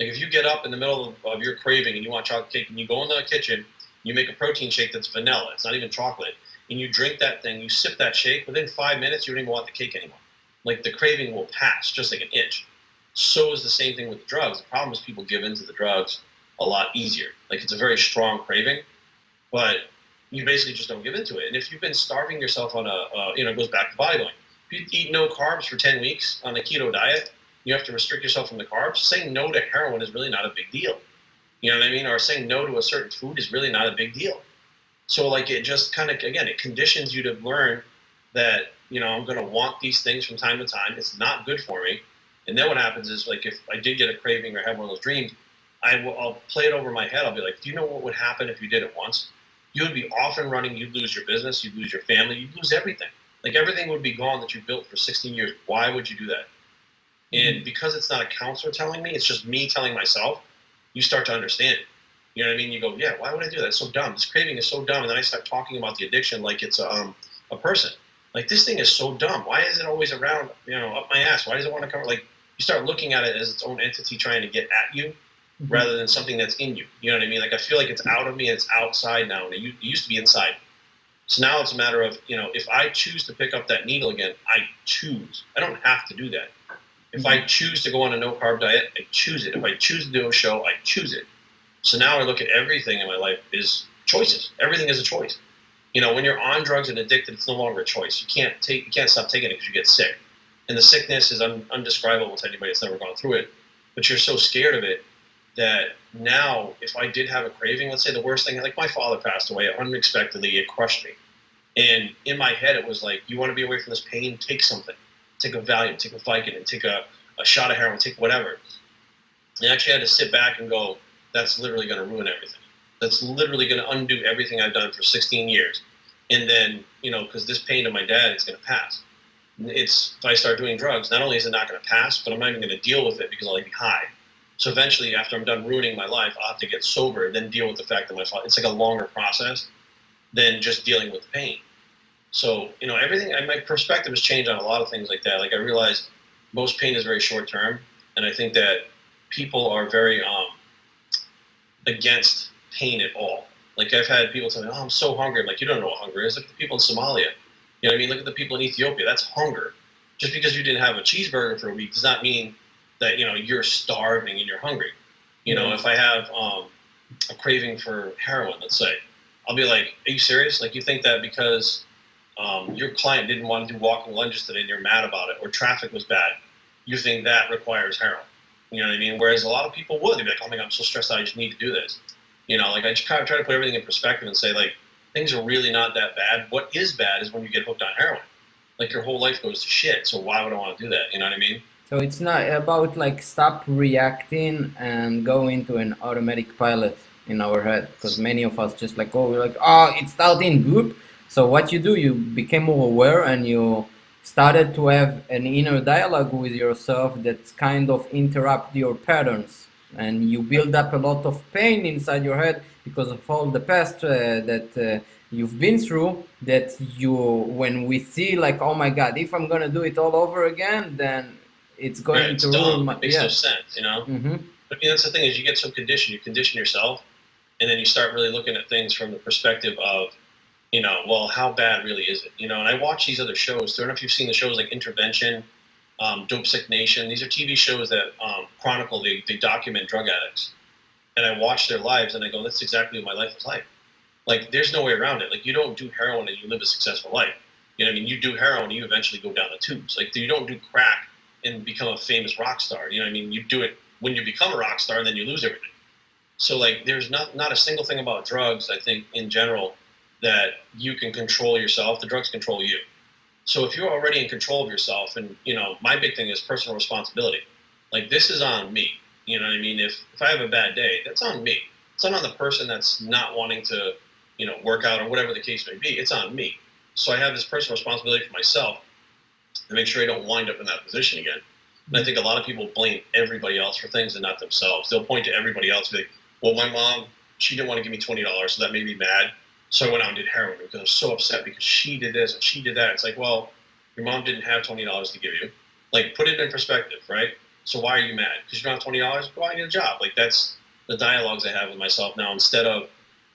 Like if you get up in the middle of, of your craving and you want chocolate cake and you go in the kitchen, you make a protein shake that's vanilla, it's not even chocolate, and you drink that thing, you sip that shake, within five minutes you don't even want the cake anymore. Like the craving will pass, just like an itch. So is the same thing with the drugs. The problem is people give in to the drugs a lot easier. Like it's a very strong craving, but you basically just don't give into it. And if you've been starving yourself on a, uh, you know, it goes back to bodybuilding. If you eat no carbs for 10 weeks on a keto diet, you have to restrict yourself from the carbs. Saying no to heroin is really not a big deal. You know what I mean? Or saying no to a certain food is really not a big deal. So like it just kind of again it conditions you to learn that you know I'm going to want these things from time to time. It's not good for me. And then what happens is like if I did get a craving or have one of those dreams, I will I'll play it over my head. I'll be like, do you know what would happen if you did it once? You would be off and running. You'd lose your business. You'd lose your family. You'd lose everything. Like everything would be gone that you built for 16 years. Why would you do that? And because it's not a counselor telling me, it's just me telling myself, you start to understand it. You know what I mean? You go, yeah, why would I do that? It's so dumb. This craving is so dumb. And then I start talking about the addiction like it's a, um, a person. Like this thing is so dumb. Why is it always around, you know, up my ass? Why does it want to come? Like you start looking at it as its own entity trying to get at you Mm-hmm. rather than something that's in you. You know what I mean? Like I feel like it's out of me and it's outside now. And it used to be inside. So now it's a matter of, you know, if I choose to pick up that needle again, I choose. I don't have to do that. If I choose to go on a no carb diet, I choose it. If I choose to do a show, I choose it. So now I look at everything in my life is choices. Everything is a choice. You know, when you're on drugs and addicted, it's no longer a choice. You can't take, you can't stop taking it because you get sick, and the sickness is un, undescribable to anybody that's never gone through it. But you're so scared of it that now, if I did have a craving, let's say the worst thing, like my father passed away unexpectedly, it crushed me. And in my head, it was like, you want to be away from this pain? Take something. Take a Valium, take a Vicodin, take a, a shot of heroin, take whatever. And I actually had to sit back and go, that's literally going to ruin everything. That's literally going to undo everything I've done for 16 years. And then, you know, because this pain of my dad is going to pass. It's if I start doing drugs, not only is it not going to pass, but I'm not even going to deal with it because I'll be high. So eventually, after I'm done ruining my life, I'll have to get sober, then deal with the fact that my father. It's like a longer process than just dealing with the pain. So you know, everything. My perspective has changed on a lot of things like that. Like I realize most pain is very short term, and I think that people are very um, against pain at all. Like I've had people tell me, "Oh, I'm so hungry." I'm like, "You don't know what hunger is. Look at the people in Somalia. You know what I mean? Look at the people in Ethiopia. That's hunger. Just because you didn't have a cheeseburger for a week does not mean that you know you're starving and you're hungry. You know, if I have um, a craving for heroin, let's say, I'll be like, "Are you serious? Like you think that because um, your client didn't want to do walking lunges today and you're mad about it, or traffic was bad, you think that requires heroin?" You know what I mean? Whereas a lot of people would. They'd be like, "Oh my god, I'm so stressed out. I just need to do this." You know, like I just kind of try to put everything in perspective and say, like, things are really not that bad. What is bad is when you get hooked on heroin. Like your whole life goes to shit. So why would I want to do that? You know what I mean? So it's not about like stop reacting and go into an automatic pilot in our head because many of us just like oh we're like oh it's starting good. So what you do you became more aware and you started to have an inner dialogue with yourself that kind of interrupt your patterns and you build up a lot of pain inside your head because of all the past uh, that uh, you've been through that you when we see like oh my god if i'm gonna do it all over again then it's going Right, it's to ruin my It makes yeah no sense. You know. hmm But you know, that's the thing is you get so conditioned, you condition yourself, and then you start really looking at things from the perspective of, you know, well, how bad really is it? You know, and I watch these other shows. I don't know if you've seen the shows like Intervention, um, Dopesick Nation. These are TV shows that um, chronicle, they, they document drug addicts. And I watch their lives and I go, that's exactly what my life is like. Like, there's no way around it. Like, you don't do heroin and you live a successful life. You know what I mean? You do heroin and you eventually go down the tubes. Like, you don't do crack and become a famous rock star. You know, I mean, you do it when you become a rock star, and then you lose everything. So like, there's not not a single thing about drugs. I think in general that you can control yourself. The drugs control you. So if you're already in control of yourself, and you know, my big thing is personal responsibility. Like this is on me. You know what I mean? If if I have a bad day, that's on me. It's not on the person that's not wanting to, you know, work out or whatever the case may be. It's on me. So I have this personal responsibility for myself to make sure I don't wind up in that position again. And I think a lot of people blame everybody else for things and not themselves. They'll point to everybody else, be like, "Well, my mom, she didn't want to give me twenty dollars, so that made me mad. So I went out and did heroin because I was so upset because she did this and she did that. It's like, well, your mom didn't have twenty dollars to give you. Like, put it in perspective, right? So why are you mad? Because you don't have twenty dollars? Go out and get a job. Like that's the dialogues I have with myself now. Instead of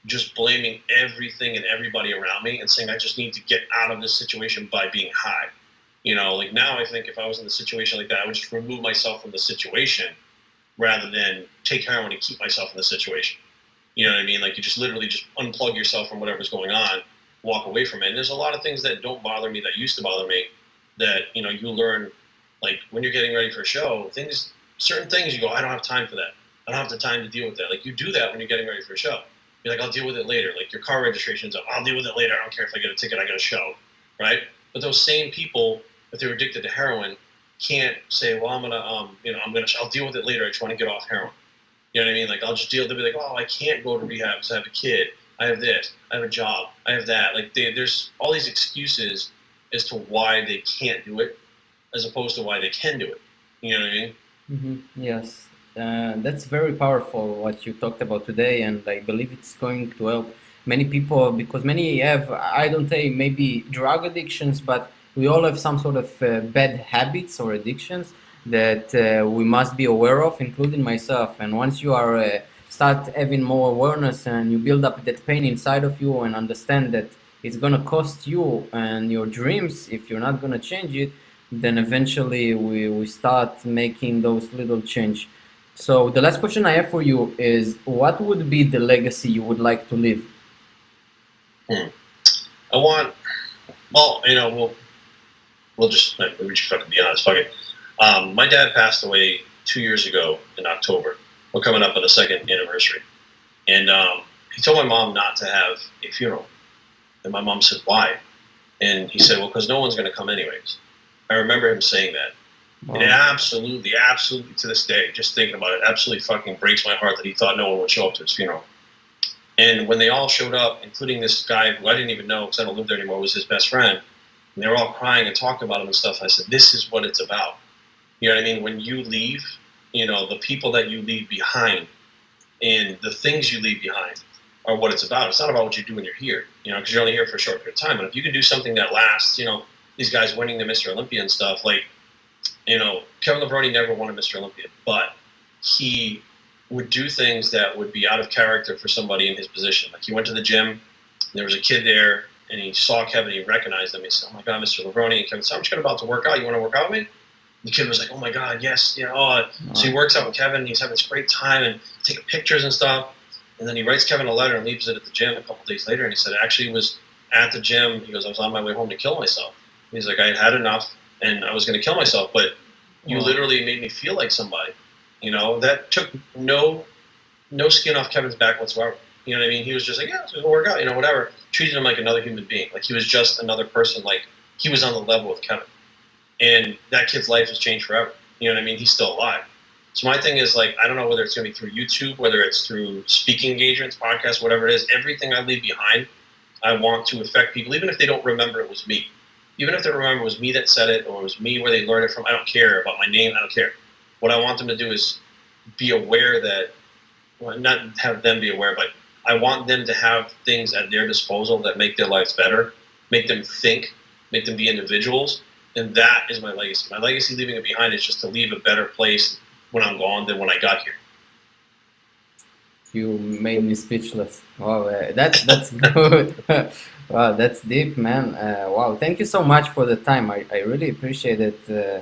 just blaming everything and everybody around me and saying I just need to get out of this situation by being high. You know, like now I think if I was in a situation like that, I would just remove myself from the situation rather than take heroin and keep myself in the situation. You know what I mean? Like you just literally just unplug yourself from whatever's going on, walk away from it. And there's a lot of things that don't bother me that used to bother me that, you know, you learn like when you're getting ready for a show, things certain things you go, I don't have time for that. I don't have the time to deal with that. Like you do that when you're getting ready for a show. You're like, I'll deal with it later. Like your car registration's up. I'll deal with it later. I don't care if I get a ticket, I got a show. Right? But those same people, if they're addicted to heroin, can't say, well, I'm gonna, um, you know, I'm gonna, I'll deal with it later. I just want to get off heroin. You know what I mean? Like I'll just deal. They'll be like, oh, I can't go to rehab because I have a kid. I have this. I have a job. I have that. Like they, there's all these excuses as to why they can't do it, as opposed to why they can do it. You know what I mean? Mm-hmm. Yes, uh, that's very powerful what you talked about today, and I believe it's going to help many people because many have, I don't say maybe drug addictions, but we all have some sort of uh, bad habits or addictions that uh, we must be aware of, including myself. And once you are uh, start having more awareness and you build up that pain inside of you and understand that it's gonna cost you and your dreams if you're not gonna change it, then eventually we, we start making those little change. So the last question I have for you is what would be the legacy you would like to leave? Hmm. I want, well, you know, we'll, we'll just, we just fucking be honest, fuck it. Um, my dad passed away two years ago in October. We're coming up on the second anniversary. And um, he told my mom not to have a funeral. And my mom said, why? And he said, well, because no one's going to come anyways. I remember him saying that. Wow. And it absolutely, absolutely to this day, just thinking about it, absolutely fucking breaks my heart that he thought no one would show up to his funeral. And when they all showed up, including this guy who I didn't even know because I don't live there anymore, was his best friend, and they were all crying and talking about him and stuff, I said, this is what it's about. You know what I mean? When you leave, you know, the people that you leave behind and the things you leave behind are what it's about. It's not about what you do when you're here, you know, because you're only here for a short period of time. But if you can do something that lasts, you know, these guys winning the Mr. Olympia and stuff, like, you know, Kevin Levrone never won a Mr. Olympia, but he would do things that would be out of character for somebody in his position. Like he went to the gym, there was a kid there, and he saw Kevin, he recognized him. He said, "Oh my God, Mr. Levrone!" And Kevin said, "I'm just about to work out. You want to work out with me?" the kid was like, "Oh my god, yes, yeah." Uh, oh. So he works out with Kevin. He's having this great time and taking pictures and stuff. And then he writes Kevin a letter and leaves it at the gym a couple days later. And he said, "Actually, was at the gym. He goes, I was on my way home to kill myself. He's like, I had enough and I was going to kill myself, but you literally made me feel like somebody. You know, that took no no skin off Kevin's back whatsoever. You know what I mean? He was just like, yeah, it's to work out. You know, whatever. Treated him like another human being. Like he was just another person. Like he was on the level with Kevin and that kid's life has changed forever. You know what I mean? He's still alive. So my thing is like I don't know whether it's going to be through YouTube, whether it's through speaking engagements, podcasts, whatever it is. Everything I leave behind, I want to affect people, even if they don't remember it was me. Even if they remember it was me that said it or it was me where they learned it from. I don't care about my name. I don't care. What I want them to do is be aware that, well, not have them be aware, but I want them to have things at their disposal that make their lives better, make them think, make them be individuals, and that is my legacy. My legacy leaving it behind is just to leave a better place when I'm gone than when I got here. You made me speechless. Wow, uh, that's that's *laughs* good. wow, that's deep, man. Uh, wow, thank you so much for the time. I, I really appreciate it. Uh,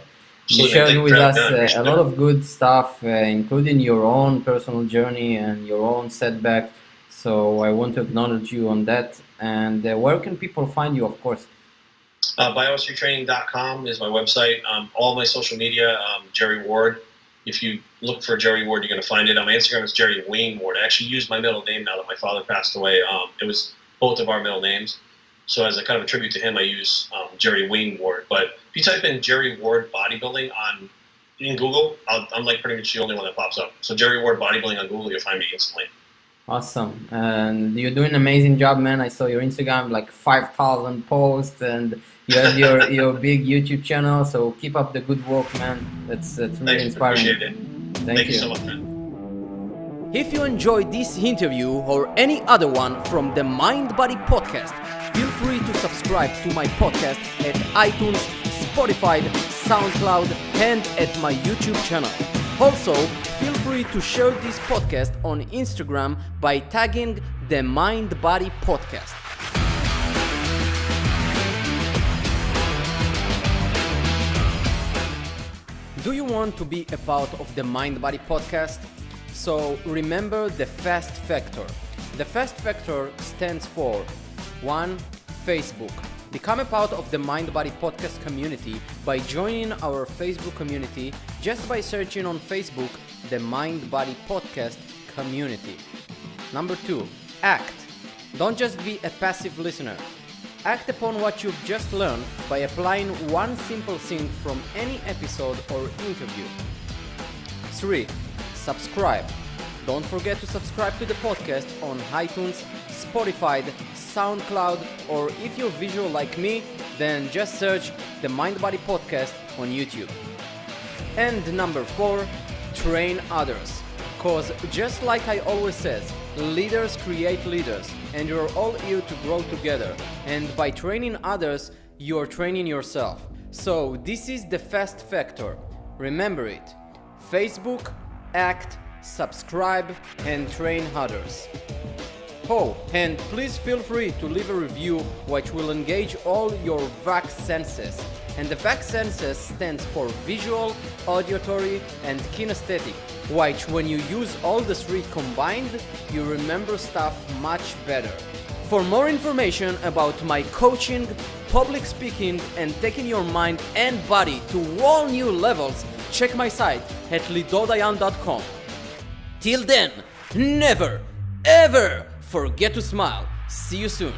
you shared with us uh, a lot of good stuff, uh, including your own personal journey and your own setback. So I want to acknowledge you on that. And uh, where can people find you, of course? Uh, bios3training.com is my website. Um, all my social media, um, Jerry Ward. If you look for Jerry Ward, you're going to find it. On my Instagram, it's Jerry Wayne Ward. I actually use my middle name now that my father passed away. Um, it was both of our middle names. So as a kind of a tribute to him, I use um, Jerry Wayne Ward. But if you type in Jerry Ward bodybuilding on in Google, i am like pretty much the only one that pops up. So Jerry Ward bodybuilding on Google, you'll find me instantly. Awesome, and you're doing an amazing job, man. I saw your Instagram, like five thousand posts, and you have your *laughs* your big YouTube channel. So keep up the good work, man. That's that's really Thanks, inspiring. Appreciate it. Thank, Thank you. you so much, man. If you enjoyed this interview or any other one from the Mind Body Podcast, feel free to subscribe to my podcast at iTunes, Spotify, SoundCloud, and at my YouTube channel. Also, feel free to share this podcast on Instagram by tagging the Mind Body Podcast. Do you want to be a part of the Mind Body Podcast? So remember the FAST factor. The FAST factor stands for 1. Facebook. Become a part of the Mind Body Podcast community by joining our Facebook community just by searching on Facebook the Mind Body Podcast community. Number 2. Act. Don't just be a passive listener. Act upon what you've just learned by applying one simple thing from any episode or interview. 3. Subscribe. Don't forget to subscribe to the podcast on iTunes, Spotify, SoundCloud, or if you're visual like me, then just search the Mind Body Podcast on YouTube. And number 4, train others. Cause just like I always says, leaders create leaders, and you're all here to grow together. And by training others, you're training yourself. So this is the fast factor. Remember it. Facebook, act, subscribe, and train others. And please feel free to leave a review which will engage all your VAC senses. And the VAC senses stands for visual, auditory, and kinesthetic, which when you use all the three combined, you remember stuff much better. For more information about my coaching, public speaking, and taking your mind and body to all new levels, check my site at lidodayan.com. Till then, never, ever forget to smile. See you soon.